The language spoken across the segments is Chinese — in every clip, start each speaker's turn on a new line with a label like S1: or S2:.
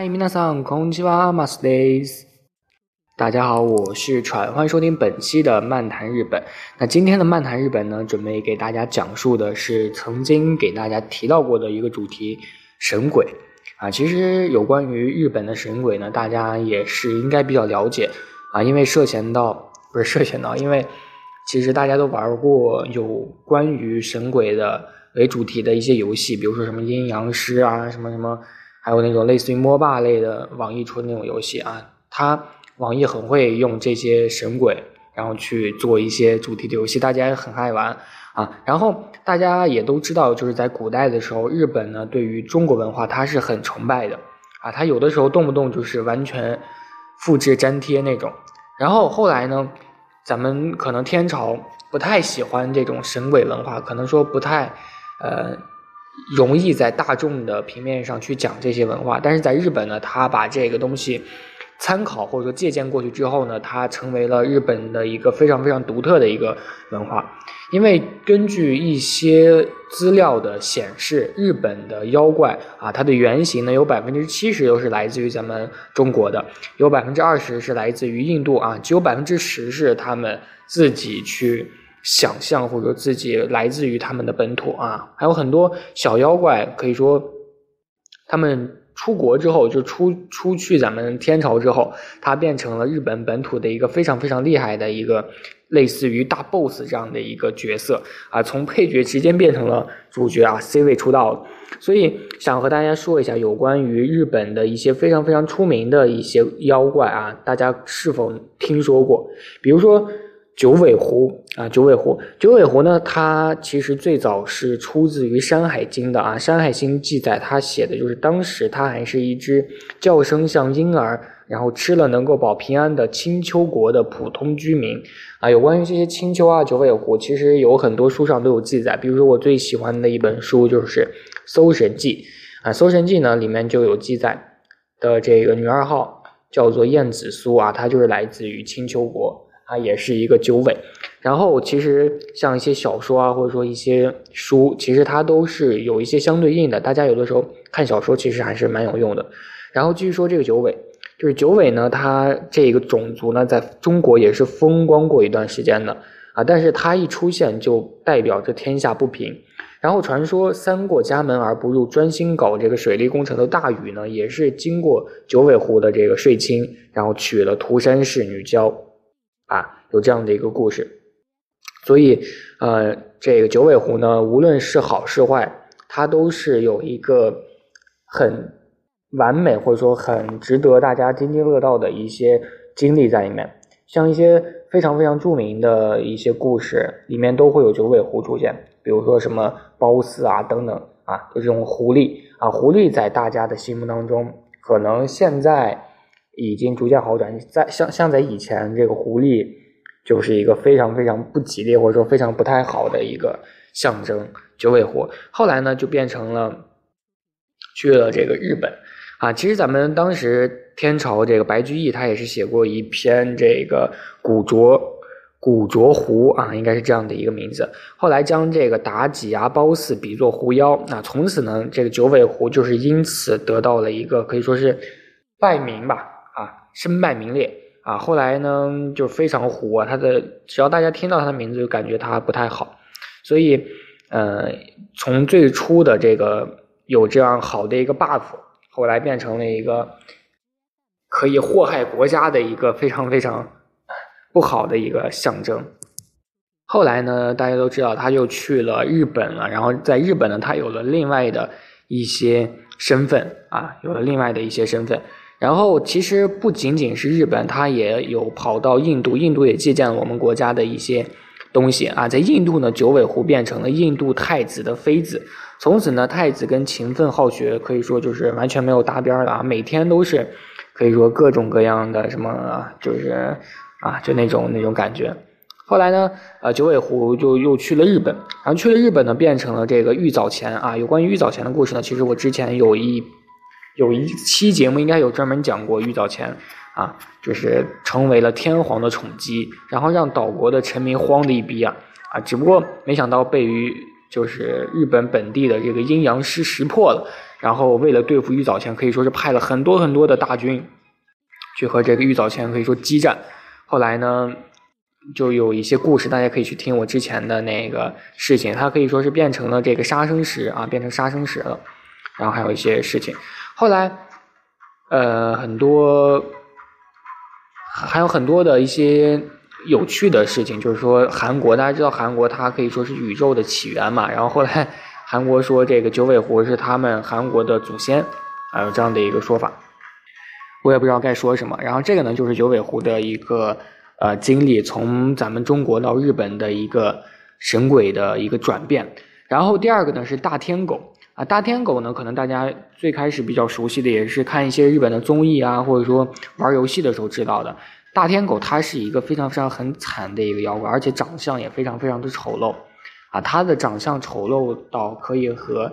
S1: 皆さん、こんにちは、マスです。大家好，我是川，欢迎收听本期的漫谈日本。那今天的漫谈日本呢，准备给大家讲述的是曾经给大家提到过的一个主题——神鬼啊。其实有关于日本的神鬼呢，大家也是应该比较了解啊，因为涉嫌到不是涉嫌到，因为其实大家都玩过有关于神鬼的为主题的一些游戏，比如说什么阴阳师啊，什么什么。 还有那种类似于摸霸类的网易出的那种游戏啊，它网易很会用这些神鬼，然后去做一些主题的游戏，大家也很爱玩啊。然后大家也都知道，就是在古代的时候，日本呢对于中国文化它是很崇拜的啊，它有的时候动不动就是完全复制粘贴那种。然后后来呢，咱们可能天朝不太喜欢这种神鬼文化，可能说不太呃。容易在大众的平面上去讲这些文化，但是在日本呢，他把这个东西参考或者说借鉴过去之后呢，它成为了日本的一个非常非常独特的一个文化。因为根据一些资料的显示，日本的妖怪啊，它的原型呢有百分之七十都是来自于咱们中国的，有百分之二十是来自于印度啊，只有百分之十是他们自己去。想象或者说自己来自于他们的本土啊，还有很多小妖怪，可以说他们出国之后就出出去咱们天朝之后，他变成了日本本土的一个非常非常厉害的一个类似于大 boss 这样的一个角色啊，从配角直接变成了主角啊，C 位出道。所以想和大家说一下有关于日本的一些非常非常出名的一些妖怪啊，大家是否听说过？比如说。九尾狐啊，九尾狐，九尾狐呢？它其实最早是出自于《山海经》的啊，《山海经》记载，它写的就是当时它还是一只叫声像婴儿，然后吃了能够保平安的青丘国的普通居民啊。有关于这些青丘啊，九尾狐，其实有很多书上都有记载，比如说我最喜欢的一本书就是《搜神记》啊，《搜神记》呢里面就有记载的这个女二号叫做燕子苏啊，她就是来自于青丘国。它也是一个九尾，然后其实像一些小说啊，或者说一些书，其实它都是有一些相对应的。大家有的时候看小说，其实还是蛮有用的。然后继续说这个九尾，就是九尾呢，它这个种族呢，在中国也是风光过一段时间的啊。但是它一出现，就代表着天下不平。然后传说三过家门而不入，专心搞这个水利工程的大禹呢，也是经过九尾狐的这个睡亲，然后娶了涂山氏女娇。啊，有这样的一个故事，所以，呃，这个九尾狐呢，无论是好是坏，它都是有一个很完美或者说很值得大家津津乐道的一些经历在里面。像一些非常非常著名的一些故事，里面都会有九尾狐出现，比如说什么褒姒啊等等啊，就这种狐狸啊，狐狸在大家的心目当中，可能现在。已经逐渐好转，在像像在以前，这个狐狸就是一个非常非常不吉利或者说非常不太好的一个象征，九尾狐。后来呢，就变成了去了这个日本啊。其实咱们当时天朝这个白居易他也是写过一篇这个古拙古拙狐啊，应该是这样的一个名字。后来将这个妲己啊、褒姒比作狐妖，那从此呢，这个九尾狐就是因此得到了一个可以说是败名吧。身败名裂啊！后来呢，就非常糊啊。他的只要大家听到他的名字，就感觉他不太好。所以，呃，从最初的这个有这样好的一个 buff，后来变成了一个可以祸害国家的一个非常非常不好的一个象征。后来呢，大家都知道，他就去了日本了。然后在日本呢，他有了另外的一些身份啊，有了另外的一些身份。然后其实不仅仅是日本，他也有跑到印度，印度也借鉴了我们国家的一些东西啊。在印度呢，九尾狐变成了印度太子的妃子，从此呢，太子跟勤奋好学可以说就是完全没有搭边了啊，每天都是可以说各种各样的什么，就是啊，就那种那种感觉。后来呢，呃，九尾狐就又去了日本，然后去了日本呢，变成了这个玉藻前啊。有关于玉藻前的故事呢，其实我之前有一。有一期节目应该有专门讲过玉藻前啊，就是成为了天皇的宠姬，然后让岛国的臣民慌的一逼啊啊！只不过没想到被于就是日本本地的这个阴阳师识破了，然后为了对付玉藻前，可以说是派了很多很多的大军去和这个玉藻前可以说激战。后来呢，就有一些故事，大家可以去听我之前的那个事情，它可以说是变成了这个杀生石啊，变成杀生石了。然后还有一些事情，后来呃很多还有很多的一些。有趣的事情就是说，韩国大家知道，韩国它可以说是宇宙的起源嘛。然后后来韩国说这个九尾狐是他们韩国的祖先，啊有这样的一个说法，我也不知道该说什么。然后这个呢，就是九尾狐的一个呃经历，从咱们中国到日本的一个神鬼的一个转变。然后第二个呢是大天狗啊，大天狗呢可能大家最开始比较熟悉的也是看一些日本的综艺啊，或者说玩游戏的时候知道的。大天狗它是一个非常非常很惨的一个妖怪，而且长相也非常非常的丑陋，啊，它的长相丑陋到可以和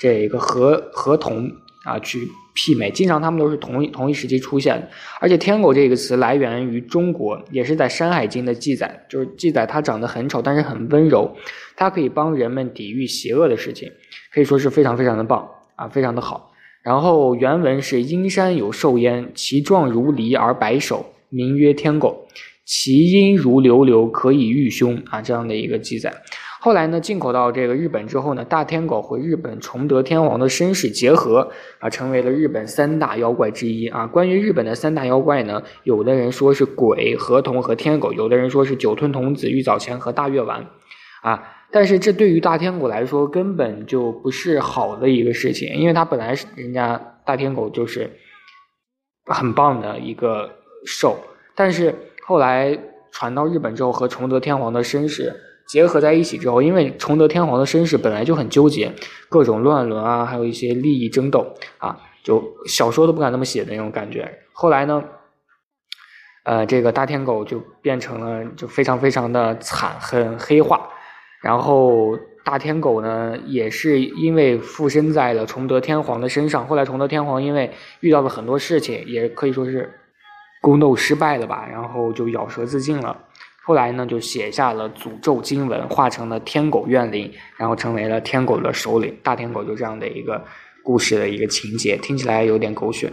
S1: 这个河河童啊去媲美，经常他们都是同一同一时期出现。而且天狗这个词来源于中国，也是在《山海经》的记载，就是记载它长得很丑，但是很温柔，它可以帮人们抵御邪恶的事情，可以说是非常非常的棒啊，非常的好。然后原文是阴山有兽焉，其状如狸而白首。名曰天狗，其音如流流，可以御凶啊，这样的一个记载。后来呢，进口到这个日本之后呢，大天狗和日本崇德天皇的身世结合啊，成为了日本三大妖怪之一啊。关于日本的三大妖怪呢，有的人说是鬼、河童和天狗，有的人说是九吞童子、玉藻前和大月丸啊。但是这对于大天狗来说，根本就不是好的一个事情，因为它本来是人家大天狗就是很棒的一个。兽，但是后来传到日本之后，和崇德天皇的身世结合在一起之后，因为崇德天皇的身世本来就很纠结，各种乱伦啊，还有一些利益争斗啊，就小说都不敢那么写的那种感觉。后来呢，呃，这个大天狗就变成了就非常非常的惨，很黑化。然后大天狗呢，也是因为附身在了崇德天皇的身上。后来崇德天皇因为遇到了很多事情，也可以说是。宫斗失败了吧，然后就咬舌自尽了。后来呢，就写下了诅咒经文，化成了天狗怨灵，然后成为了天狗的首领。大天狗就这样的一个故事的一个情节，听起来有点狗血。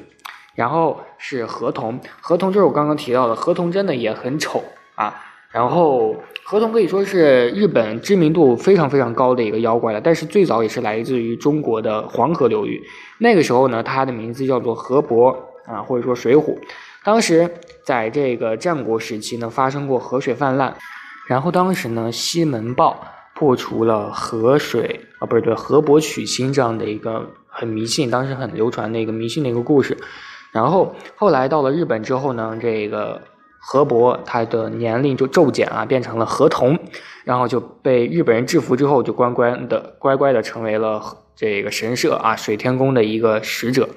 S1: 然后是河童，河童就是我刚刚提到的，河童真的也很丑啊。然后河童可以说是日本知名度非常非常高的一个妖怪了，但是最早也是来自于中国的黄河流域。那个时候呢，它的名字叫做河伯啊，或者说水虎。当时在这个战国时期呢，发生过河水泛滥，然后当时呢，西门豹破除了河水啊，不是对河伯娶亲这样的一个很迷信，当时很流传的一个迷信的一个故事。然后后来到了日本之后呢，这个河伯他的年龄就骤减啊，变成了河童，然后就被日本人制服之后，就乖乖的乖乖的成为了这个神社啊水天宫的一个使者，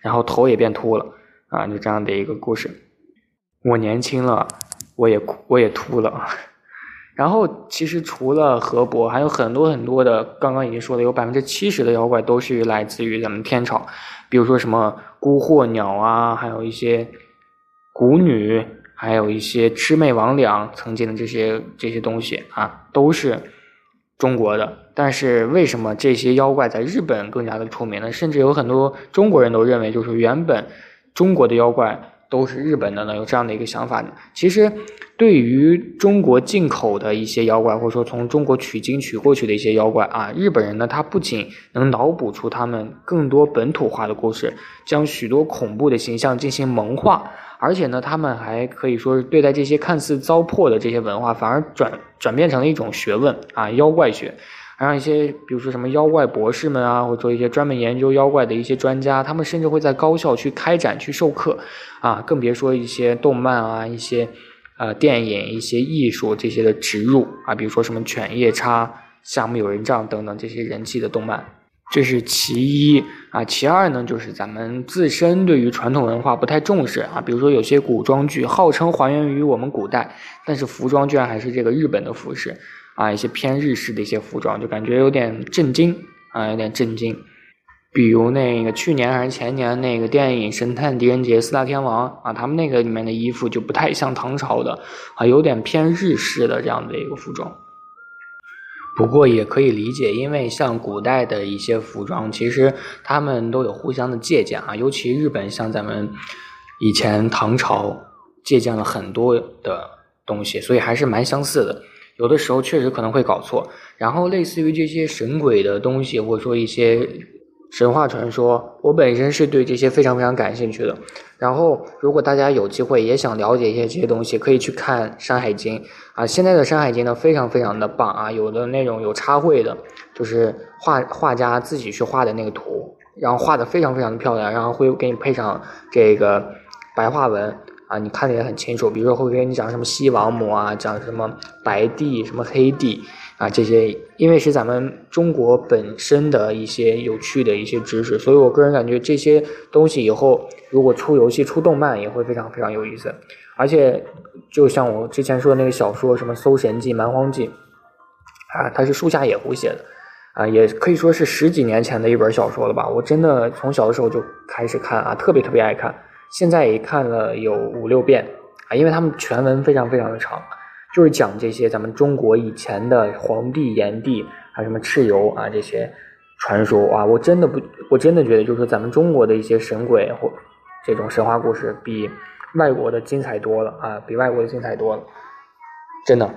S1: 然后头也变秃了。啊，就这样的一个故事。我年轻了，我也我也秃了。然后，其实除了河伯，还有很多很多的，刚刚已经说了，有百分之七十的妖怪都是来自于咱们天朝。比如说什么孤惑鸟啊，还有一些蛊女，还有一些魑魅魍魉，曾经的这些这些东西啊，都是中国的。但是为什么这些妖怪在日本更加的出名呢？甚至有很多中国人都认为，就是原本。中国的妖怪都是日本的呢？有这样的一个想法？其实，对于中国进口的一些妖怪，或者说从中国取经取过去的一些妖怪啊，日本人呢，他不仅能脑补出他们更多本土化的故事，将许多恐怖的形象进行萌化，而且呢，他们还可以说是对待这些看似糟粕的这些文化，反而转转变成了一种学问啊，妖怪学。让一些，比如说什么妖怪博士们啊，或者说一些专门研究妖怪的一些专家，他们甚至会在高校去开展、去授课，啊，更别说一些动漫啊、一些呃电影、一些艺术这些的植入啊，比如说什么犬夜叉、夏目友人帐等等这些人气的动漫，这是其一啊。其二呢，就是咱们自身对于传统文化不太重视啊，比如说有些古装剧号称还原于我们古代，但是服装居然还是这个日本的服饰。啊，一些偏日式的一些服装，就感觉有点震惊啊，有点震惊。比如那个去年还是前年那个电影《神探狄仁杰》四大天王啊，他们那个里面的衣服就不太像唐朝的啊，有点偏日式的这样的一个服装。不过也可以理解，因为像古代的一些服装，其实他们都有互相的借鉴啊，尤其日本像咱们以前唐朝借鉴了很多的东西，所以还是蛮相似的。有的时候确实可能会搞错。然后类似于这些神鬼的东西，或者说一些。神话传说，我本身是对这些非常非常感兴趣的。然后，如果大家有机会也想了解一些这些东西，可以去看《山海经》啊。现在的《山海经》呢，非常非常的棒啊，有的那种有插绘的，就是画画家自己去画的那个图，然后画的非常非常的漂亮，然后会给你配上这个白话文啊，你看的也很清楚。比如说会给你讲什么西王母啊，讲什么白帝，什么黑帝。啊，这些因为是咱们中国本身的一些有趣的一些知识，所以我个人感觉这些东西以后如果出游戏、出动漫也会非常非常有意思。而且，就像我之前说的那个小说，什么《搜神记》《蛮荒记》，啊，它是树下野狐写的，啊，也可以说是十几年前的一本小说了吧。我真的从小的时候就开始看啊，特别特别爱看，现在也看了有五六遍啊，因为他们全文非常非常的长。就是讲这些咱们中国以前的黄帝、炎帝，还有什么蚩尤啊这些传说啊，我真的不，我真的觉得就是说咱们中国的一些神鬼或这种神话故事，比外国的精彩多了啊，比外国的精彩多了，真的。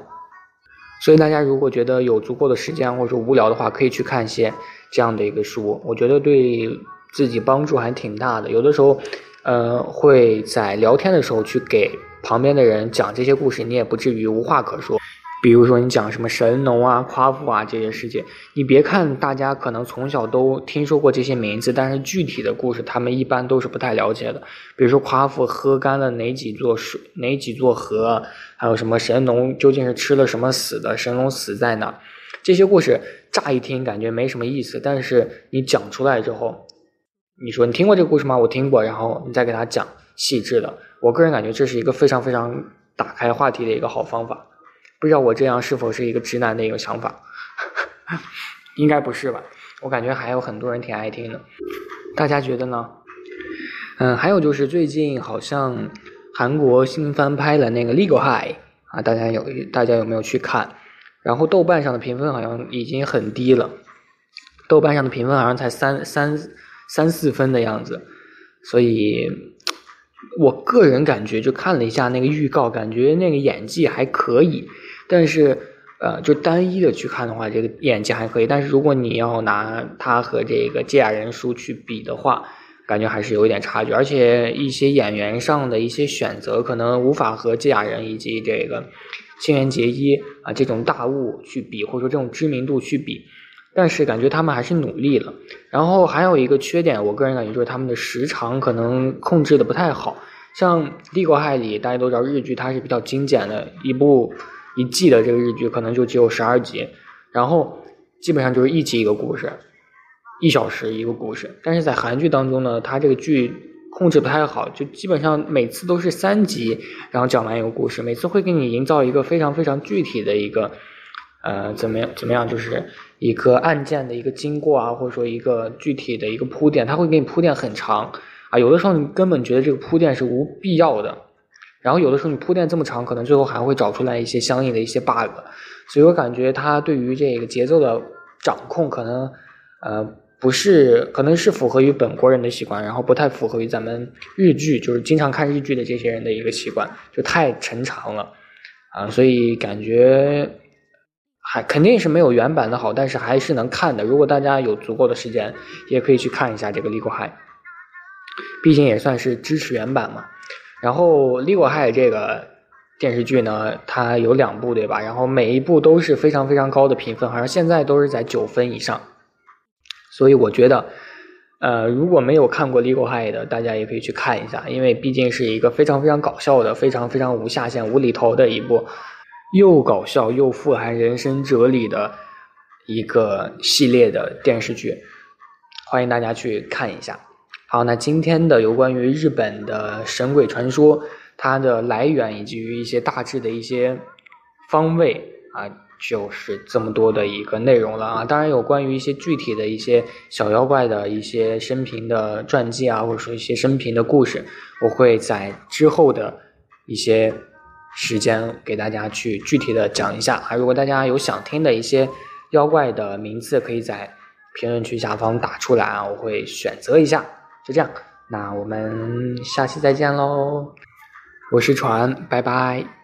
S1: 所以大家如果觉得有足够的时间或者说无聊的话，可以去看一些这样的一个书，我觉得对自己帮助还挺大的。有的时候，呃，会在聊天的时候去给。旁边的人讲这些故事，你也不至于无话可说。比如说，你讲什么神农啊、夸父啊这些事情，你别看大家可能从小都听说过这些名字，但是具体的故事他们一般都是不太了解的。比如说，夸父喝干了哪几座水、哪几座河，还有什么神农究竟是吃了什么死的，神农死在哪？这些故事乍一听感觉没什么意思，但是你讲出来之后，你说你听过这个故事吗？我听过，然后你再给他讲细致的。我个人感觉这是一个非常非常打开话题的一个好方法，不知道我这样是否是一个直男的一个想法？应该不是吧？我感觉还有很多人挺爱听的，大家觉得呢？嗯，还有就是最近好像韩国新翻拍了那个《Legal High》啊，大家有大家有没有去看？然后豆瓣上的评分好像已经很低了，豆瓣上的评分好像才三三三四分的样子，所以。我个人感觉，就看了一下那个预告，感觉那个演技还可以。但是，呃，就单一的去看的话，这个演技还可以。但是，如果你要拿他和这个借雅人书去比的话，感觉还是有一点差距。而且，一些演员上的一些选择，可能无法和借雅人以及这个新垣结衣啊这种大物去比，或者说这种知名度去比。但是感觉他们还是努力了，然后还有一个缺点，我个人感觉就是他们的时长可能控制的不太好。像《帝国海》里，大家都知道日剧它是比较精简的，一部一季的这个日剧可能就只有十二集，然后基本上就是一集一个故事，一小时一个故事。但是在韩剧当中呢，它这个剧控制不太好，就基本上每次都是三集，然后讲完一个故事，每次会给你营造一个非常非常具体的一个。呃，怎么样？怎么样？就是一个案件的一个经过啊，或者说一个具体的一个铺垫，他会给你铺垫很长啊。有的时候你根本觉得这个铺垫是无必要的，然后有的时候你铺垫这么长，可能最后还会找出来一些相应的一些 bug。所以我感觉他对于这个节奏的掌控，可能呃不是，可能是符合于本国人的习惯，然后不太符合于咱们日剧，就是经常看日剧的这些人的一个习惯，就太沉长了啊。所以感觉。还肯定是没有原版的好，但是还是能看的。如果大家有足够的时间，也可以去看一下这个《Legal High》，毕竟也算是支持原版嘛。然后《Legal High》这个电视剧呢，它有两部对吧？然后每一部都是非常非常高的评分，好像现在都是在九分以上。所以我觉得，呃，如果没有看过《Legal High》的，大家也可以去看一下，因为毕竟是一个非常非常搞笑的、非常非常无下限、无厘头的一部。又搞笑又富含人生哲理的一个系列的电视剧，欢迎大家去看一下。好，那今天的有关于日本的神鬼传说，它的来源以及于一些大致的一些方位啊，就是这么多的一个内容了啊。当然，有关于一些具体的一些小妖怪的一些生平的传记啊，或者说一些生平的故事，我会在之后的一些。时间给大家去具体的讲一下啊，如果大家有想听的一些
S2: 妖怪的名字可以在评论区下方打出来啊，我会选择一下。就这样，那我们下期再见喽！我是船，拜拜。